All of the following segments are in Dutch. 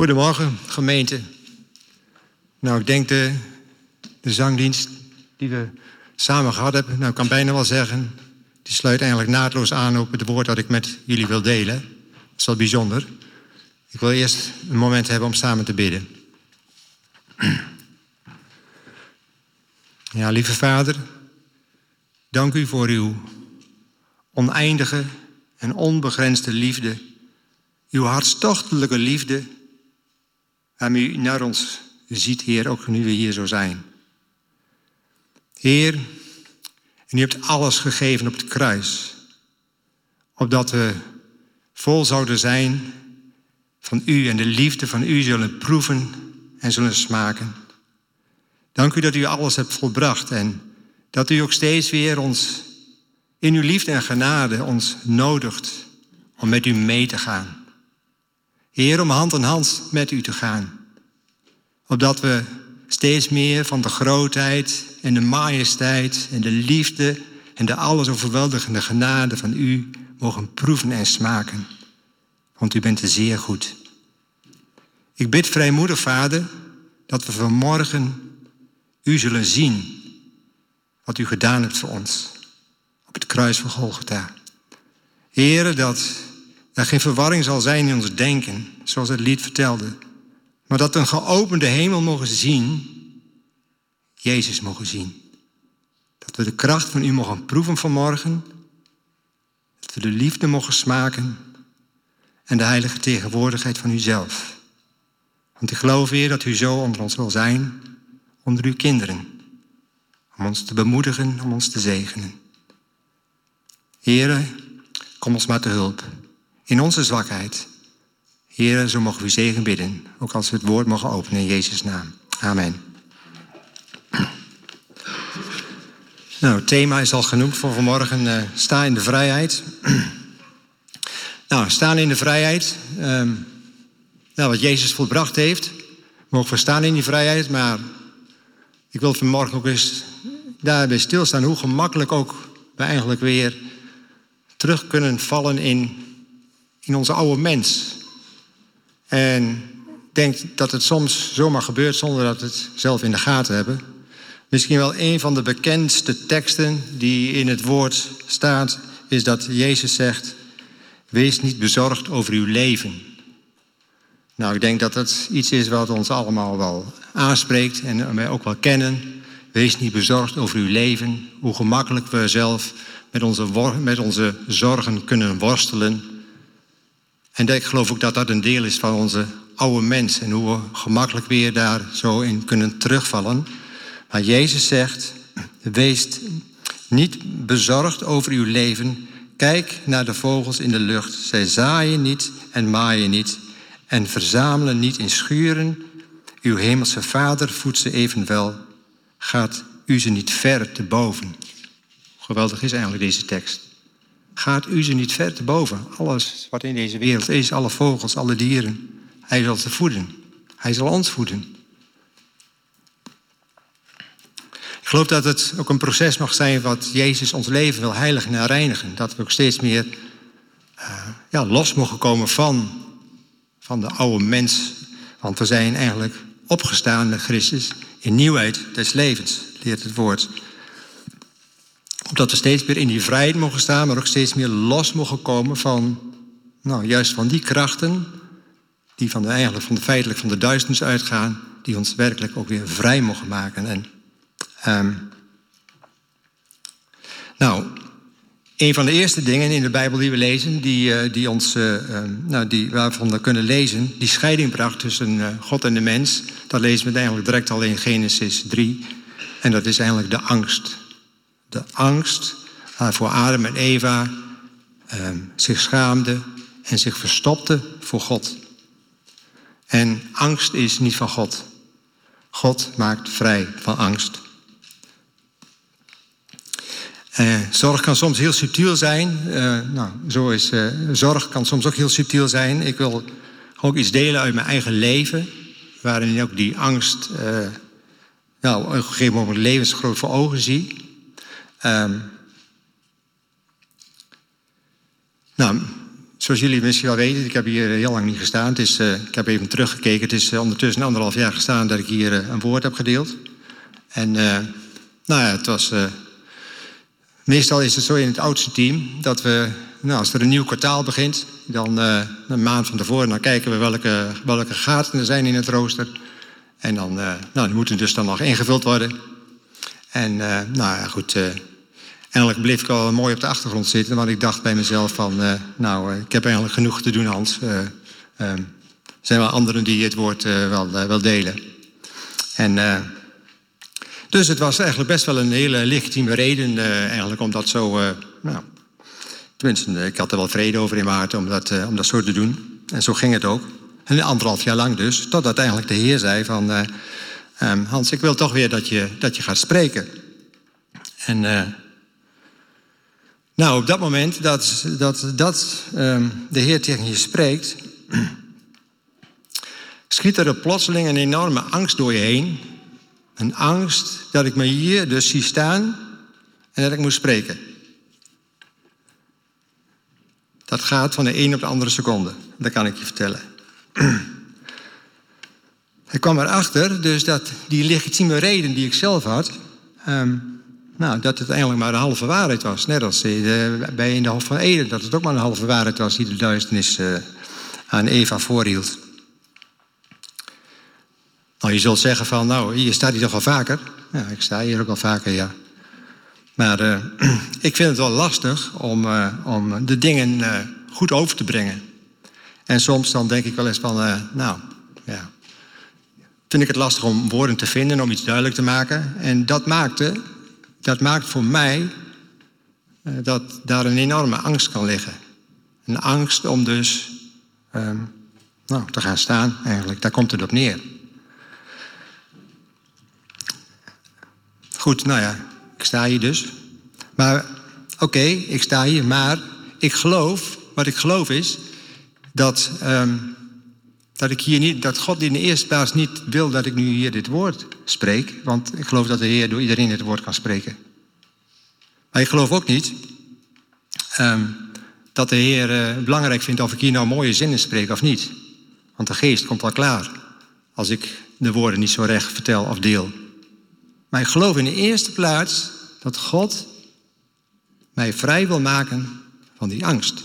Goedemorgen, gemeente. Nou, ik denk de, de zangdienst die we samen gehad hebben, nou, ik kan bijna wel zeggen, die sluit eigenlijk naadloos aan op het woord dat ik met jullie wil delen. Dat is wel bijzonder. Ik wil eerst een moment hebben om samen te bidden. Ja, lieve Vader, dank u voor uw oneindige en onbegrensde liefde. Uw hartstochtelijke liefde waarmee u naar ons ziet, Heer, ook nu we hier zo zijn. Heer, en u hebt alles gegeven op het kruis, opdat we vol zouden zijn van u en de liefde van u zullen proeven en zullen smaken. Dank u dat u alles hebt volbracht en dat u ook steeds weer ons in uw liefde en genade ons nodigt om met u mee te gaan. Heer, om hand in hand met u te gaan. Opdat we steeds meer van de grootheid en de majesteit en de liefde en de alles overweldigende genade van u mogen proeven en smaken. Want u bent er zeer goed. Ik bid vrijmoedig, Vader, dat we vanmorgen u zullen zien wat u gedaan hebt voor ons op het kruis van Golgotha. Heren, dat geen verwarring zal zijn in ons denken, zoals het lied vertelde, maar dat we een geopende hemel mogen zien, Jezus mogen zien. Dat we de kracht van u mogen proeven vanmorgen, dat we de liefde mogen smaken en de heilige tegenwoordigheid van uzelf. Want ik geloof weer dat u zo onder ons wil zijn, onder uw kinderen, om ons te bemoedigen, om ons te zegenen. Heren, kom ons maar te hulp in onze zwakheid. Heren, zo mogen we zegen bidden, ook als we het woord mogen openen in Jezus' naam. Amen. Nou, thema is al genoemd voor vanmorgen. Uh, sta in de vrijheid. nou, staan in de vrijheid. Um, nou, wat Jezus volbracht heeft. Mogen we staan in die vrijheid. Maar ik wil vanmorgen ook eens daarbij stilstaan. Hoe gemakkelijk ook we eigenlijk weer terug kunnen vallen in, in onze oude mens. En ik denk dat het soms zomaar gebeurt zonder dat we het zelf in de gaten hebben. Misschien wel een van de bekendste teksten die in het woord staat, is dat Jezus zegt: Wees niet bezorgd over uw leven. Nou, ik denk dat dat iets is wat ons allemaal wel aanspreekt en wij ook wel kennen. Wees niet bezorgd over uw leven, hoe gemakkelijk we zelf met onze, met onze zorgen kunnen worstelen. En ik geloof ook dat dat een deel is van onze oude mens en hoe we gemakkelijk weer daar zo in kunnen terugvallen. Maar Jezus zegt, wees niet bezorgd over uw leven. Kijk naar de vogels in de lucht. Zij zaaien niet en maaien niet en verzamelen niet in schuren. Uw hemelse Vader voedt ze evenwel. Gaat u ze niet ver te boven? Geweldig is eigenlijk deze tekst. Gaat u ze niet ver te boven? Alles wat in deze wereld is, alle vogels, alle dieren. Hij zal ze voeden. Hij zal ons voeden. Ik geloof dat het ook een proces mag zijn wat Jezus ons leven wil heiligen en reinigen. Dat we ook steeds meer uh, ja, los mogen komen van, van de oude mens. Want we zijn eigenlijk opgestaan Christus in nieuwheid des levens, leert het woord. Opdat we steeds meer in die vrijheid mogen staan, maar ook steeds meer los mogen komen van, nou, juist van die krachten die van de, eigenlijk van de feitelijk van de duisternis uitgaan, die ons werkelijk ook weer vrij mogen maken. En Um, nou, een van de eerste dingen in de Bijbel die we lezen, die, uh, die ons, uh, uh, nou, die, waarvan we kunnen lezen, die scheiding bracht tussen eh, God en de mens, dat lezen we eigenlijk direct al in Genesis 3. En dat is eigenlijk de angst. De angst voor Adam en Eva ehm, zich schaamde en zich verstopte voor God. En angst is niet van God. God maakt vrij van angst. Uh, zorg kan soms heel subtiel zijn. Uh, nou, zo is, uh, zorg kan soms ook heel subtiel zijn. Ik wil ook iets delen uit mijn eigen leven, waarin ik ook die angst nou, op een gegeven moment levensgroot voor ogen zie. Um, nou, zoals jullie misschien wel weten, ik heb hier heel lang niet gestaan. Het is, uh, ik heb even teruggekeken. Het is ondertussen anderhalf jaar gestaan dat ik hier een woord heb gedeeld. En nou ja, het was. meestal is het zo in het oudste team dat we, nou, als er een nieuw kwartaal begint, dan een maand van tevoren, dan kijken we welke, welke gaten er zijn in het rooster. En dan, nou, die moeten dus dan nog ingevuld worden. En nou ja, goed. Eigenlijk bleef ik al mooi op de achtergrond zitten, want ik dacht bij mezelf van, uh, nou, ik heb eigenlijk genoeg te doen, Hans. Uh, er zijn wel anderen die het woord wel, wel delen. En dus het was eigenlijk best wel een hele legitieme reden eigenlijk om dat zo, nou, tenminste, ik had er wel vrede over in mijn hart om dat, om dat zo te doen. En zo ging het ook. En anderhalf jaar lang dus, totdat eigenlijk de Heer zei van, um, Hans, ik wil toch weer dat je, dat je gaat spreken. En nou, op dat moment dat, dat, dat um, de Heer tegen je spreekt, schiet er plotseling een enorme angst door je heen. Een angst dat ik me hier dus zie staan en dat ik moet spreken. Dat gaat van de een op de andere seconde, dat kan ik je vertellen. Ik kwam erachter dus dat die legitieme reden die ik zelf had, um, nou, dat het eigenlijk maar een halve waarheid was. Net als bij in de Hof van Eden, dat het ook maar een halve waarheid was die de duisternis uh, aan Eva voorhield. Nou, je zult zeggen van, nou, hier staat hij toch al vaker? Ja, ik sta hier ook al vaker, ja. Maar uh, ik vind het wel lastig om, om de dingen goed over te brengen. En soms dan denk ik wel eens van, nou, ja. Vind ik het lastig om woorden te vinden, om iets duidelijk te maken. En dat maakte dat maakt voor mij uh, dat daar een enorme angst kan liggen. Een angst om dus um, nou, te gaan staan, eigenlijk. Daar komt het op neer. Goed, nou ja, ik sta hier dus. Maar oké, ik sta hier, maar ik geloof, wat ik geloof is, dat, um, dat ik hier niet, dat God in de eerste plaats niet wil dat ik nu hier dit woord spreek. Want ik geloof dat de Heer door iedereen het woord kan spreken. Maar ik geloof ook niet um, dat de Heer uh, belangrijk vindt of ik hier nou mooie zinnen spreek of niet. Want de geest komt al klaar als ik de woorden niet zo recht vertel of deel. Maar ik geloof in de eerste plaats dat God mij vrij wil maken van die angst.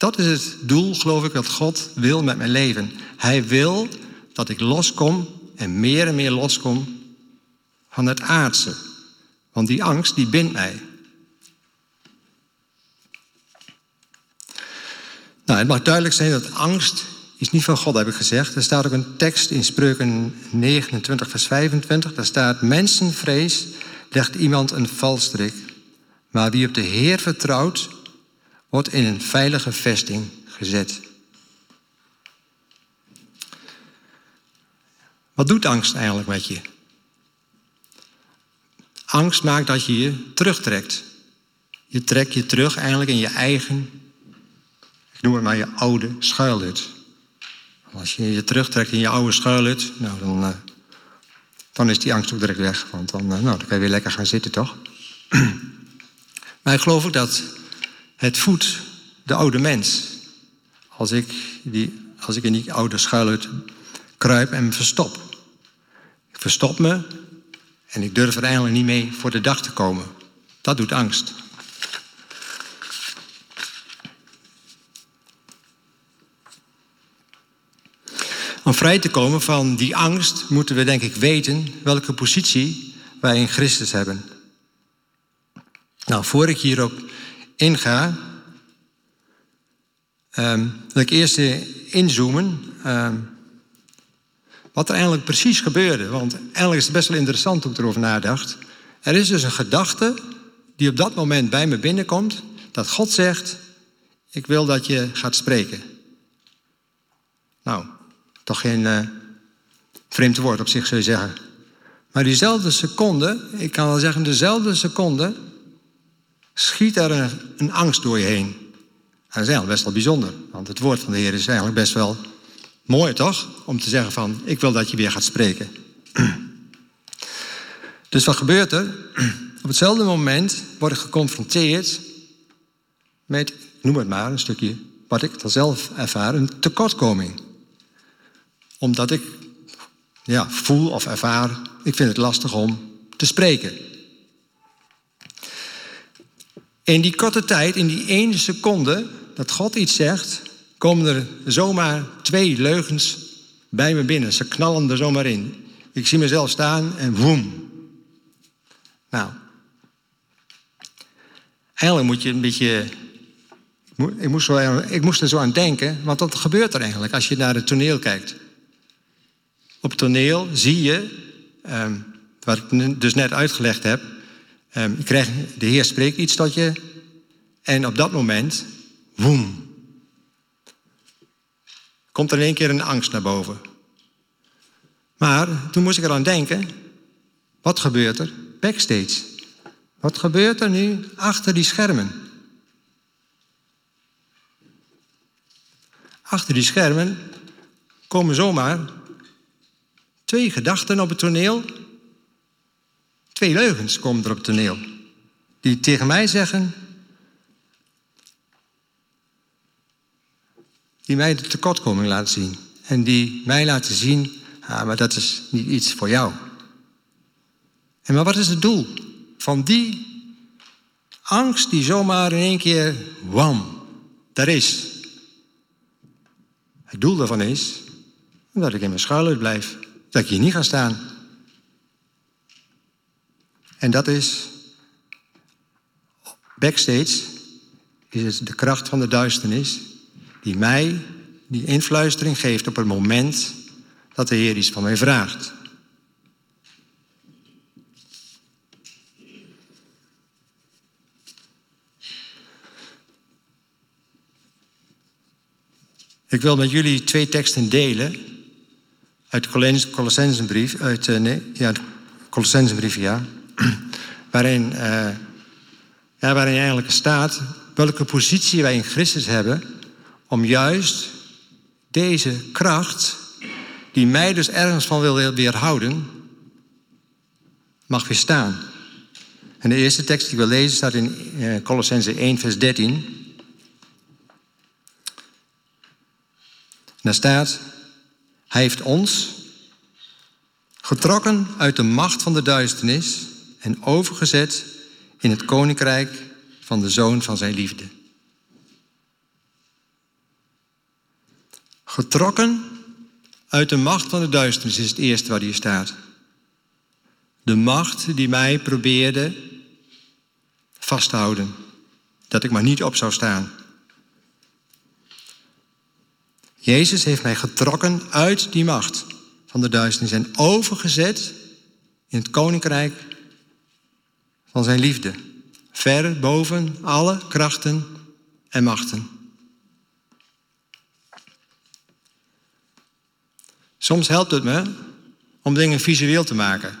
Dat is het doel, geloof ik, dat God wil met mijn leven. Hij wil dat ik loskom en meer en meer loskom van het aardse. Want die angst, die bindt mij. Nou, het mag duidelijk zijn dat angst is niet van God, heb ik gezegd. Er staat ook een tekst in Spreuken 29, vers 25. Daar staat, mensenvrees legt iemand een valstrik. Maar wie op de Heer vertrouwt, wordt in een veilige vesting gezet. Wat doet angst eigenlijk met je? Angst maakt dat je je terugtrekt. Je trekt je terug eigenlijk in je eigen, ik noem het maar je oude schuilhut. Als je je terugtrekt in je oude schuilhut, nou dan, uh, dan is die angst ook direct weg. Want dan, uh, nou, dan kan je weer lekker gaan zitten, toch? maar ik geloof ook dat het voedt de oude mens. Als ik, die, als ik in die oude schuilhut kruip en me verstop. Ik verstop me en ik durf er eigenlijk niet mee voor de dag te komen. Dat doet angst. Om vrij te komen van die angst moeten we denk ik weten welke positie wij in Christus hebben. Nou, voor ik hierop inga, um, wil ik eerst inzoomen um, wat er eigenlijk precies gebeurde. Want eigenlijk is het best wel interessant hoe ik erover nadacht. Er is dus een gedachte die op dat moment bij me binnenkomt, dat God zegt, ik wil dat je gaat spreken. Nou, toch geen uh, vreemd woord op zich zou je zeggen. Maar diezelfde seconde, ik kan wel zeggen dezelfde seconde, schiet er een, angst door je heen. En dat is eigenlijk best wel bijzonder, want het woord van de Heer is eigenlijk best wel Mooi toch? Om te zeggen van, ik wil dat je weer gaat spreken. Dus wat gebeurt er? Op hetzelfde moment word ik geconfronteerd met, noem het maar, een stukje wat ik dan zelf ervaar, een tekortkoming. Omdat ik ja, voel of ervaar, ik vind het lastig om te spreken. In die korte tijd, in die ene seconde dat God iets zegt, komen er zomaar twee leugens bij me binnen. Ze knallen er zomaar in. Ik zie mezelf staan en woem. Nou, eigenlijk moet je een beetje. Ik moest, ik moest er zo aan denken, want wat gebeurt er eigenlijk als je naar het toneel kijkt? Op het toneel zie je, um, wat ik dus net uitgelegd heb, um, de Heer spreekt iets tot je en op dat moment, woem, komt er in één keer een angst naar boven. Maar toen moest ik eraan denken, wat gebeurt er backstage? Wat gebeurt er nu achter die schermen? Achter die schermen komen zomaar twee gedachten op het toneel. Twee leugens komen er op toneel. Die tegen mij zeggen. Die mij de tekortkoming laten zien. En die mij laten zien ja, maar dat is niet iets voor jou. En maar wat is het doel van die angst die zomaar in één keer, wam, daar is? Het doel daarvan is dat ik in mijn schuilhut blijf, dat ik hier niet ga staan. En dat is, backstage, is het de kracht van de duisternis die mij die influistering geeft op het moment dat de Heer iets van mij vraagt. Ik wil met jullie twee teksten delen uit de Colossensenbrief, uit uh, nee, ja, de Colossensenbrief, ja, waarin, uh, ja, waarin eigenlijk staat welke positie wij in Christus hebben om juist deze kracht die mij dus ergens van wil weerhouden, mag weer staan. En de eerste tekst die we lezen staat in eh, Colossense 1, vers 13. En daar staat, hij heeft ons getrokken uit de macht van de duisternis en overgezet in het koninkrijk van de zoon van zijn liefde. Getrokken uit de macht van de duisternis is het eerste waar hier staat. De macht die mij probeerde vast te houden. Dat ik maar niet op zou staan. Jezus heeft mij getrokken uit die macht van de duisternis en overgezet in het koninkrijk van zijn liefde. Ver boven alle krachten en machten. Soms helpt het me om dingen visueel te maken.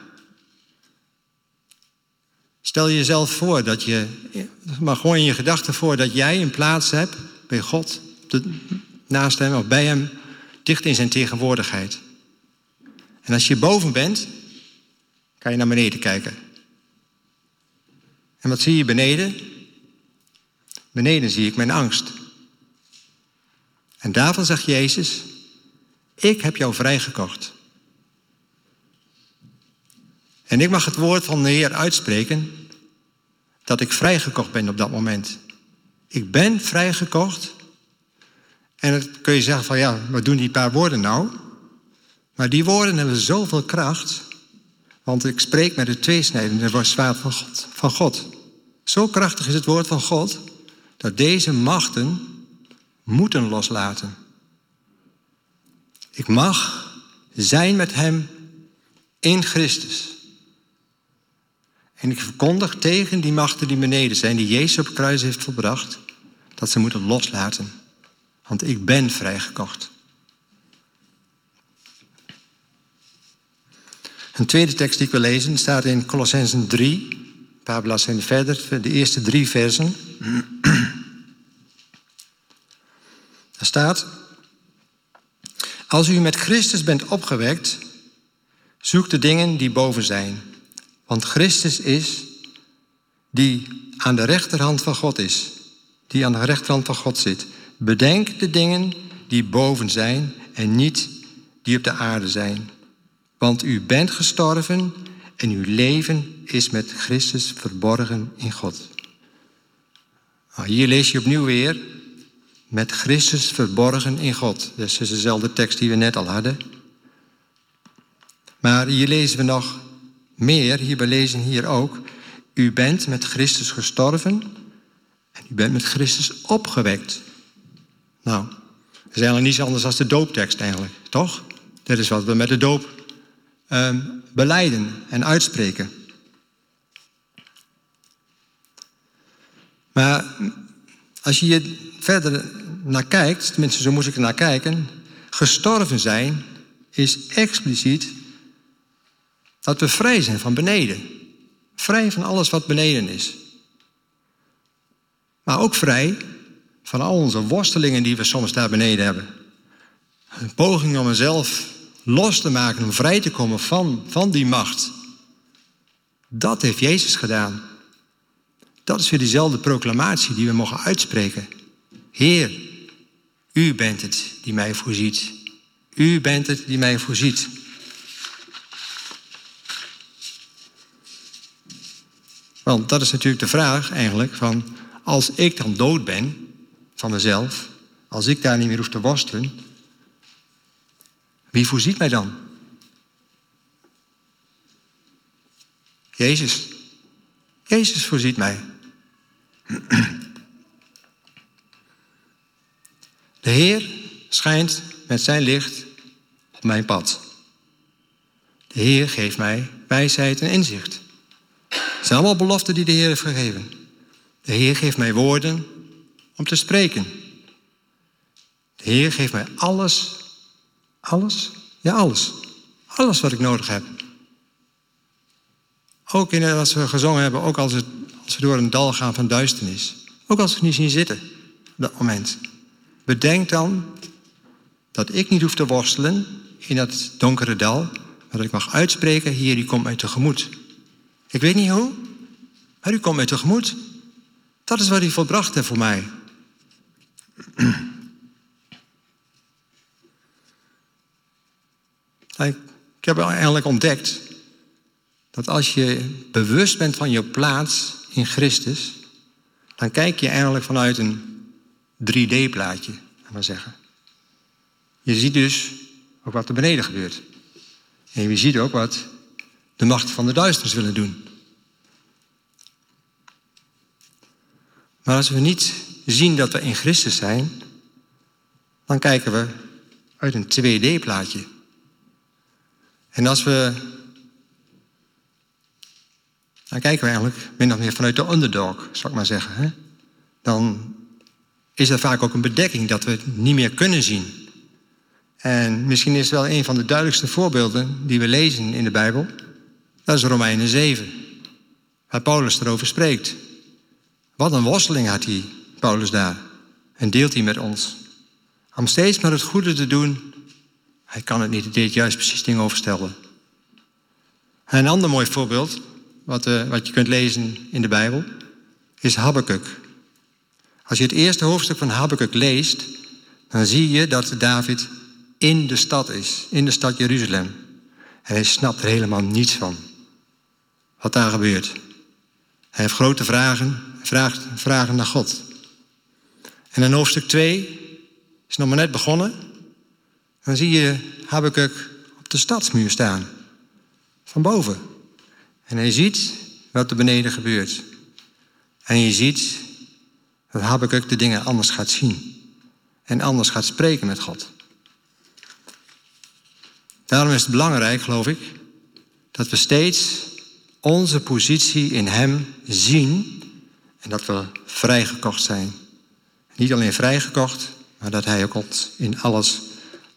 Stel je jezelf voor dat je, maar gewoon in je gedachten voor dat jij een plaats hebt bij God, naast hem of bij hem, dicht in zijn tegenwoordigheid. En als je boven bent, kan je naar beneden kijken. En wat zie je beneden? Beneden zie ik mijn angst. En daarvan zegt Jezus, ik heb jou vrijgekocht. En ik mag het woord van de Heer uitspreken dat ik vrijgekocht ben op dat moment. Ik ben vrijgekocht. En dan kun je zeggen van ja, wat doen die paar woorden nou? Maar die woorden hebben zoveel kracht. Want ik spreek met het tweesnijdende zwaard van God, van God. Zo krachtig is het woord van God dat deze machten moeten loslaten. Ik mag zijn met Hem in Christus. En ik verkondig tegen die machten die beneden zijn, die Jezus op kruis heeft volbracht, dat ze moeten loslaten. Want ik ben vrijgekocht. Een tweede tekst die ik wil lezen staat in Colossensen 3, een paar bladzijden verder, de eerste drie versen. Daar staat, als u met Christus bent opgewekt, zoek de dingen die boven zijn. Want Christus is die aan de rechterhand van God is. die aan de rechterhand van God zit. Bedenk de dingen die boven zijn en niet die op de aarde zijn. Want u bent gestorven en uw leven is met Christus verborgen in God. Nou, hier lees je opnieuw weer met Christus verborgen in God. Dat is dezelfde tekst die we net al hadden. Maar hier lezen we nog meer, hierbij lezen hier ook. U bent met Christus gestorven en u bent met Christus opgewekt. Nou, dat is eigenlijk niets anders dan de dooptekst eigenlijk, toch? Dat is wat we met de doop um, beleiden en uitspreken. Maar als je hier verder naar kijkt, tenminste zo moest ik er naar kijken, gestorven zijn is expliciet dat we vrij zijn van beneden. Vrij van alles wat beneden is. Maar ook vrij van al onze worstelingen die we soms daar beneden hebben. Een poging om mezelf los te maken, om vrij te komen van, van die macht. Dat heeft Jezus gedaan. Dat is weer diezelfde proclamatie die we mogen uitspreken. Heer, u bent het die mij voorziet. U bent het die mij voorziet. Want dat is natuurlijk de vraag eigenlijk van als ik dan dood ben van mezelf, als ik daar niet meer hoef te worstelen, wie voorziet mij dan? Jezus. Jezus voorziet mij. De Heer schijnt met zijn licht op mijn pad. De Heer geeft mij wijsheid en inzicht. Het zijn allemaal beloften die de Heer heeft gegeven. De Heer geeft mij woorden om te spreken. De Heer geeft mij alles, alles, ja alles. Alles wat ik nodig heb. Ook in, als we gezongen hebben, ook als, het, als we door een dal gaan van duisternis. Ook als we niet zien zitten op dat moment. Bedenk dan dat ik niet hoef te worstelen in dat donkere dal, maar dat ik mag uitspreken, hier, u komt mij tegemoet. Ik weet niet hoe, maar u komt mij tegemoet. Dat is wat u volbracht heeft voor mij. Ik heb eigenlijk ontdekt dat als je bewust bent van je plaats in Christus, dan kijk je eigenlijk vanuit een 3D-plaatje, maar zeggen. Je ziet dus ook wat er beneden gebeurt. En je ziet ook wat de macht van de duisternis willen doen. Maar als we niet zien dat we in Christus zijn, dan kijken we uit een 2D-plaatje. En als we. Dan kijken we eigenlijk min of meer vanuit de underdog, zal ik maar zeggen. Hè? Dan is er vaak ook een bedekking dat we het niet meer kunnen zien. En misschien is wel een van de duidelijkste voorbeelden die we lezen in de Bijbel. Dat is Romeinen 7, waar Paulus erover spreekt. Wat een worsteling had hij, Paulus daar. En deelt hij met ons. Om steeds maar het goede te doen. Hij kan het niet, hij deed juist precies. En een ander mooi voorbeeld, wat, uh, wat je kunt lezen in de Bijbel, is Habakkuk. Als je het eerste hoofdstuk van Habakkuk leest, dan zie je dat David in de stad is, in de stad Jeruzalem. En hij snapt er helemaal niets van. Wat daar gebeurt. Hij heeft grote vragen, vraagt vragen naar God. En in hoofdstuk 2 is nog maar net begonnen. Dan zie je Habakkuk op de stadsmuur staan. Van boven. En hij ziet wat er beneden gebeurt. En je ziet dat Habakkuk de dingen anders gaat zien. En anders gaat spreken met God. Daarom is het belangrijk, geloof ik, dat we steeds onze positie in Hem zien en dat we vrijgekocht zijn. Niet alleen vrijgekocht, maar dat Hij ook ons in alles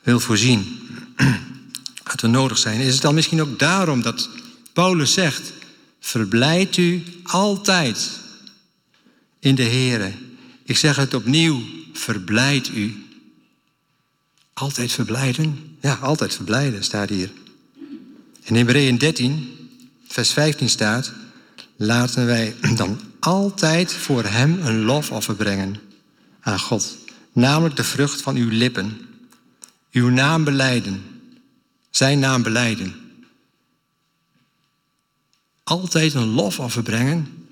wil voorzien. Wat we nodig zijn. Is het dan misschien ook daarom dat Paulus zegt: Verblijd u altijd in de Here. Ik zeg het opnieuw: verblijd u. Altijd verblijden? Ja, altijd verblijden staat hier. In Hebreeën 13, vers 15 staat: Laten wij dan altijd voor Hem een lofoffer brengen. aan God. Namelijk de vrucht van uw lippen. Uw naam beleiden. Zijn naam beleiden. Altijd een lofoffer brengen.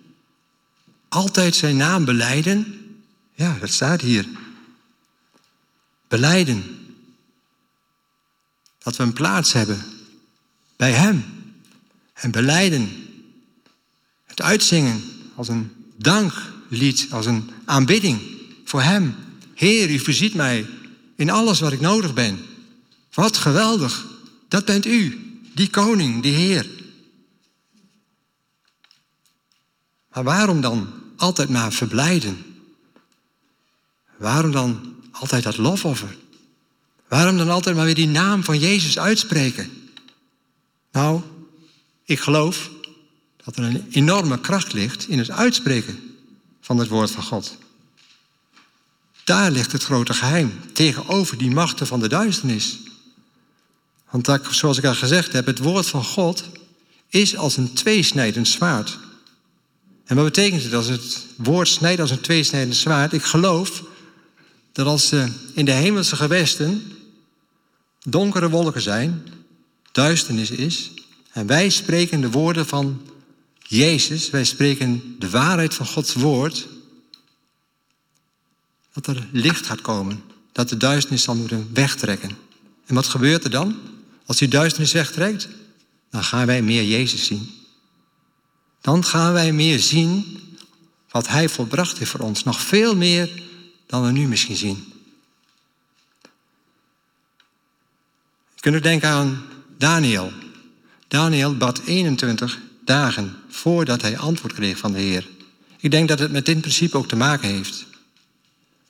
Altijd zijn naam beleiden. Ja, dat staat hier. Beleiden. Dat we een plaats hebben bij Hem. En beleiden. Het uitzingen als een danklied, als een aanbidding voor Hem. Heer, u voorziet mij in alles wat ik nodig ben. Wat geweldig. Dat bent u, die koning, die Heer. Maar waarom dan altijd maar verblijden? Waarom dan altijd dat lofoffer? Waarom dan altijd maar weer die naam van Jezus uitspreken? Nou, ik geloof dat er een enorme kracht ligt in het uitspreken van het woord van God. Daar ligt het grote geheim tegenover die machten van de duisternis. Want zoals ik al gezegd heb, het woord van God is als een tweesnijdend zwaard. En wat betekent het als het woord snijdt als een tweesnijdend zwaard? Ik geloof dat als er in de hemelse gewesten donkere wolken zijn, duisternis is, en wij spreken de woorden van Jezus, wij spreken de waarheid van Gods woord, dat er licht gaat komen, dat de duisternis zal moeten wegtrekken. En wat gebeurt er dan? Als die duisternis wegtrekt, dan gaan wij meer Jezus zien. Dan gaan wij meer zien wat Hij volbracht heeft voor ons. Nog veel meer dan we nu misschien zien. Je kunt ook denken aan Daniel. Daniel bad 21 dagen voordat hij antwoord kreeg van de Heer. Ik denk dat het met dit principe ook te maken heeft.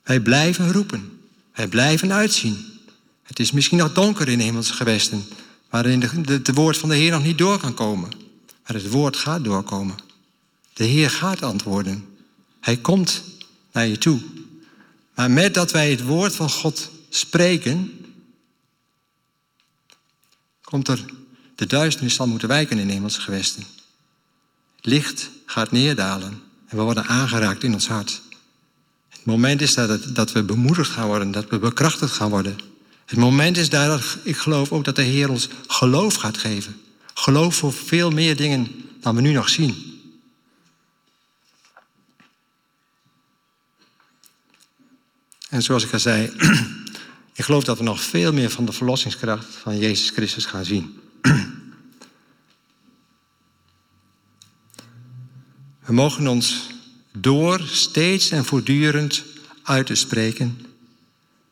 Wij blijven roepen. Wij blijven uitzien. Het is misschien nog donker in hemelse gewesten, waarin de, woord van de Heer nog niet door kan komen. Maar het woord gaat doorkomen. De Heer gaat antwoorden. Hij komt naar je toe. Maar met dat wij het woord van God spreken, komt er de duisternis zal moeten wijken in hemelse gewesten. Licht gaat neerdalen en we worden aangeraakt in ons hart. Het moment is dat, dat we bemoedigd gaan worden, dat we bekrachtigd gaan worden. Het moment is daar dat ik geloof ook dat de Heer ons geloof gaat geven. Geloof voor veel meer dingen dan we nu nog zien. En zoals ik al zei, ik geloof dat we nog veel meer van de verlossingskracht van Jezus Christus gaan zien. We mogen ons door steeds en voortdurend uit te spreken,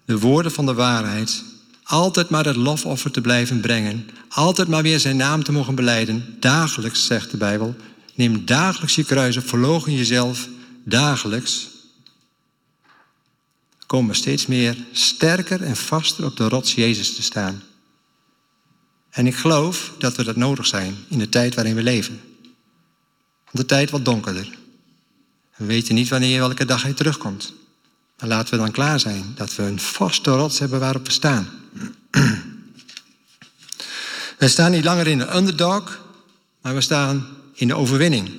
de woorden van de waarheid, altijd maar het lofoffer te blijven brengen, altijd maar weer zijn naam te mogen beleiden, dagelijks, zegt de Bijbel. Neem dagelijks je kruis op, verlogen jezelf, dagelijks. Komen we steeds meer sterker en vaster op de rots Jezus te staan. En ik geloof dat we dat nodig zijn in de tijd waarin we leven. De tijd wat donkerder. We weten niet wanneer welke dag hij terugkomt. Maar laten we dan klaar zijn dat we een vaste rots hebben waarop we staan. we staan niet langer in de underdog, maar we staan in de overwinning.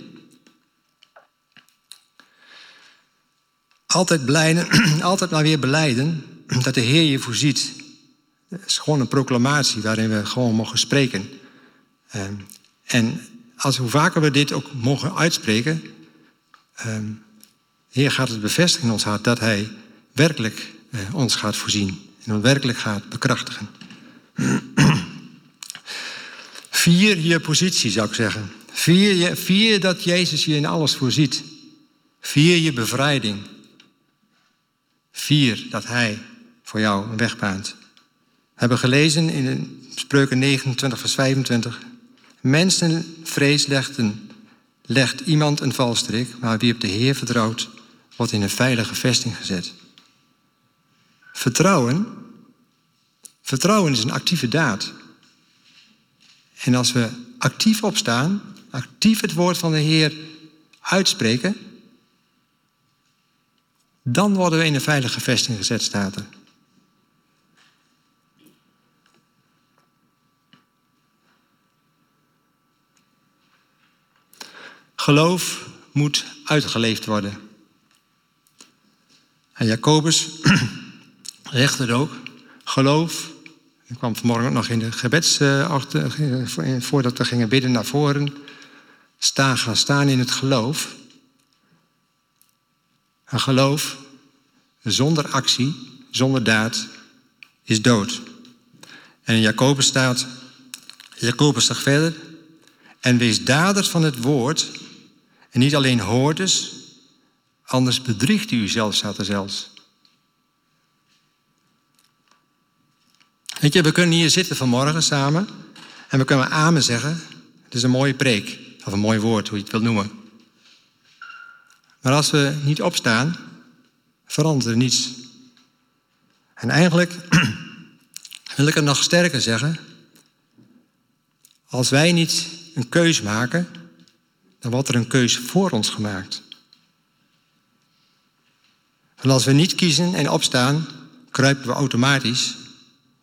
Altijd, blijden, altijd maar weer beleiden dat de Heer je voorziet. Het is gewoon een proclamatie waarin we gewoon mogen spreken. Ehm, en als, hoe vaker we dit ook mogen uitspreken, ehm, Heer gaat het bevestigen in ons hart dat Hij werkelijk eh, ons gaat voorzien en ons werkelijk gaat bekrachtigen. Vier je positie, zou ik zeggen. Vier, je, vier dat Jezus je in alles voorziet. Vier je bevrijding. Vier dat Hij voor jou een weg baant. We hebben gelezen in Spreuken 29, vers 25. Mensenvrees legt, een, legt iemand een valstrik, maar wie op de Heer vertrouwt, wordt in een veilige vesting gezet. Vertrouwen, vertrouwen is een actieve daad. En als we actief opstaan, actief het woord van de Heer uitspreken, dan worden we in een veilige vesting gezet, staat er. Geloof moet uitgeleefd worden. En Jacobus zegt het ook. Geloof. Ik kwam vanmorgen nog in de gebeds, uh, voordat we gingen bidden naar voren. Staan, gaan staan in het geloof. Een geloof zonder actie, zonder daad, is dood. En in Jacobus staat, Jacobus zegt verder, en wees daders van het woord, en niet alleen hoorders, anders bedriegt u uzelf, staat er zelfs. Weet je, we kunnen hier zitten vanmorgen samen en we kunnen amen zeggen. Het is een mooie preek, of een mooi woord, hoe je het wilt noemen. Maar als we niet opstaan, verandert er niets. En eigenlijk wil ik het nog sterker zeggen. Als wij niet een keus maken, dan wordt er een keus voor ons gemaakt. En als we niet kiezen en opstaan, kruipen we automatisch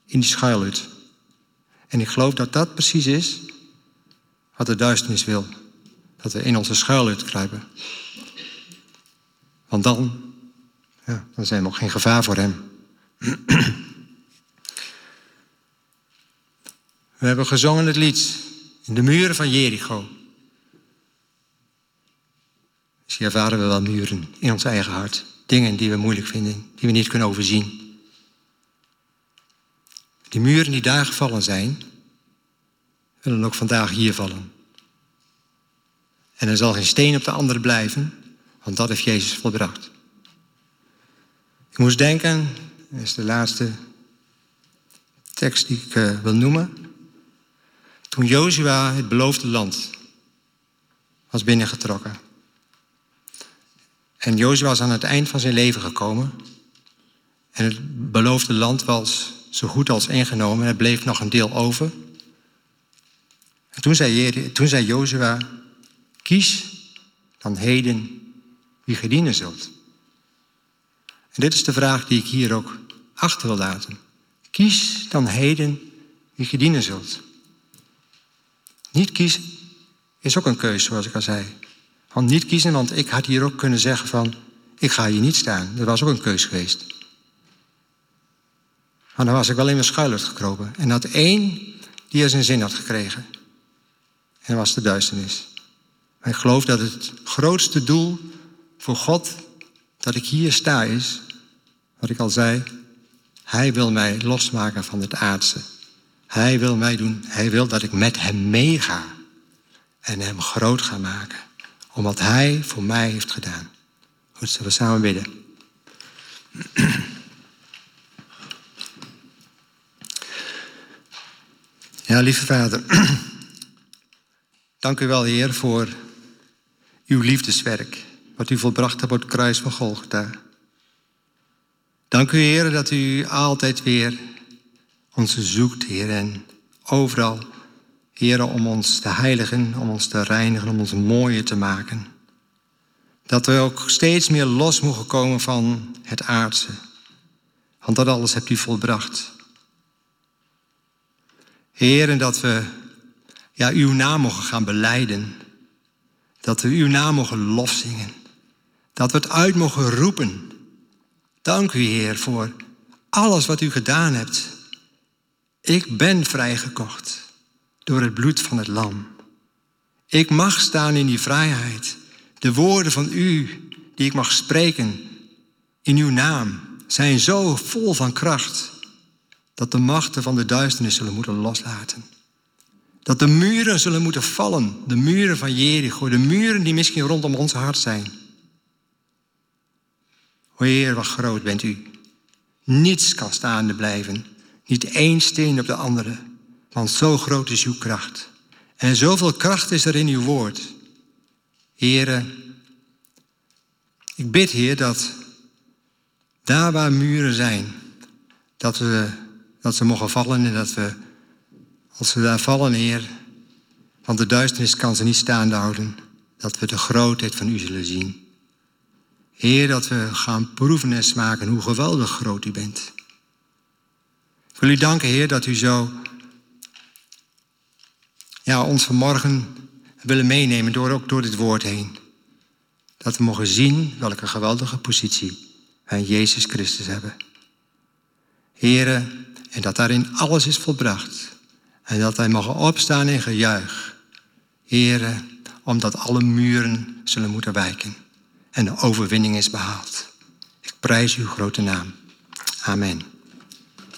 in die schuilhut. En ik geloof dat dat precies is wat de duisternis wil. Dat we in onze schuilhut kruipen. Want dan, ja, dan zijn we nog geen gevaar voor hem. We hebben gezongen het lied in de muren van Jericho. Misschien ervaren we wel muren in ons eigen hart. Dingen die we moeilijk vinden, die we niet kunnen overzien. Die muren die daar gevallen zijn, willen ook vandaag hier vallen. En er zal geen steen op de andere blijven, want dat heeft Jezus volbracht. Ik moest denken, dat is de laatste tekst die ik uh, wil noemen. Toen Jozua het beloofde land was binnengetrokken. En Jozua was aan het eind van zijn leven gekomen. En het beloofde land was zo goed als ingenomen. Er bleef nog een deel over. En toen zei, toen zei Jozua, kies dan heden wie gedienen zult. En dit is de vraag die ik hier ook achter wil laten. Kies dan heden wie gedienen zult. Niet kiezen is ook een keuze, zoals ik al zei. Want niet kiezen, want ik had hier ook kunnen zeggen van... ik ga hier niet staan. Dat was ook een keuze geweest. Maar dan was ik wel in mijn schuilert gekropen. En had één die er zijn zin had gekregen. En dat was de duisternis. Ik geloof dat het grootste doel voor God dat ik hier sta is, wat ik al zei, Hij wil mij losmaken van het aardse. Hij wil mij doen, Hij wil dat ik met Hem meega en Hem groot ga maken, omdat Hij voor mij heeft gedaan. Goed, zullen we samen bidden. Ja, lieve Vader, dank u wel, Heer, voor uw liefdeswerk wat u volbracht hebt op het kruis van Golgotha. Dank u, Heer, dat u altijd weer ons zoekt, Heer, en overal, Heer, om ons te heiligen, om ons te reinigen, om ons mooier te maken. Dat we ook steeds meer los mogen komen van het aardse. Want dat alles hebt u volbracht. Heer, en dat we ja, uw naam mogen gaan beleiden. Dat we uw naam mogen lofzingen. Dat we het uit mogen roepen. Dank u, Heer, voor alles wat u gedaan hebt. Ik ben vrijgekocht door het bloed van het lam. Ik mag staan in die vrijheid. De woorden van u die ik mag spreken in uw naam zijn zo vol van kracht dat de machten van de duisternis zullen moeten loslaten. Dat de muren zullen moeten vallen, de muren van Jericho, de muren die misschien rondom ons hart zijn. O Heer, wat groot bent u. Niets kan staande blijven, niet één steen op de andere, want zo groot is uw kracht. En zoveel kracht is er in uw woord. Heere, ik bid, Heer, dat daar waar muren zijn, dat, we, dat ze mogen vallen en dat we, als we daar vallen, Heer, want de duisternis kan ze niet staande houden, dat we de grootheid van u zullen zien. Heer, dat we gaan proeven en smaken hoe geweldig groot u bent. Ik wil u danken, Heer, dat u zo ja, ons vanmorgen willen meenemen, door, ook door dit woord heen. Dat we mogen zien welke geweldige positie wij Jezus Christus hebben. Heren, en dat daarin alles is volbracht. En dat wij mogen opstaan in gejuich. Heren, omdat alle muren zullen moeten wijken. En de overwinning is behaald. Ik prijs uw grote naam. Amen.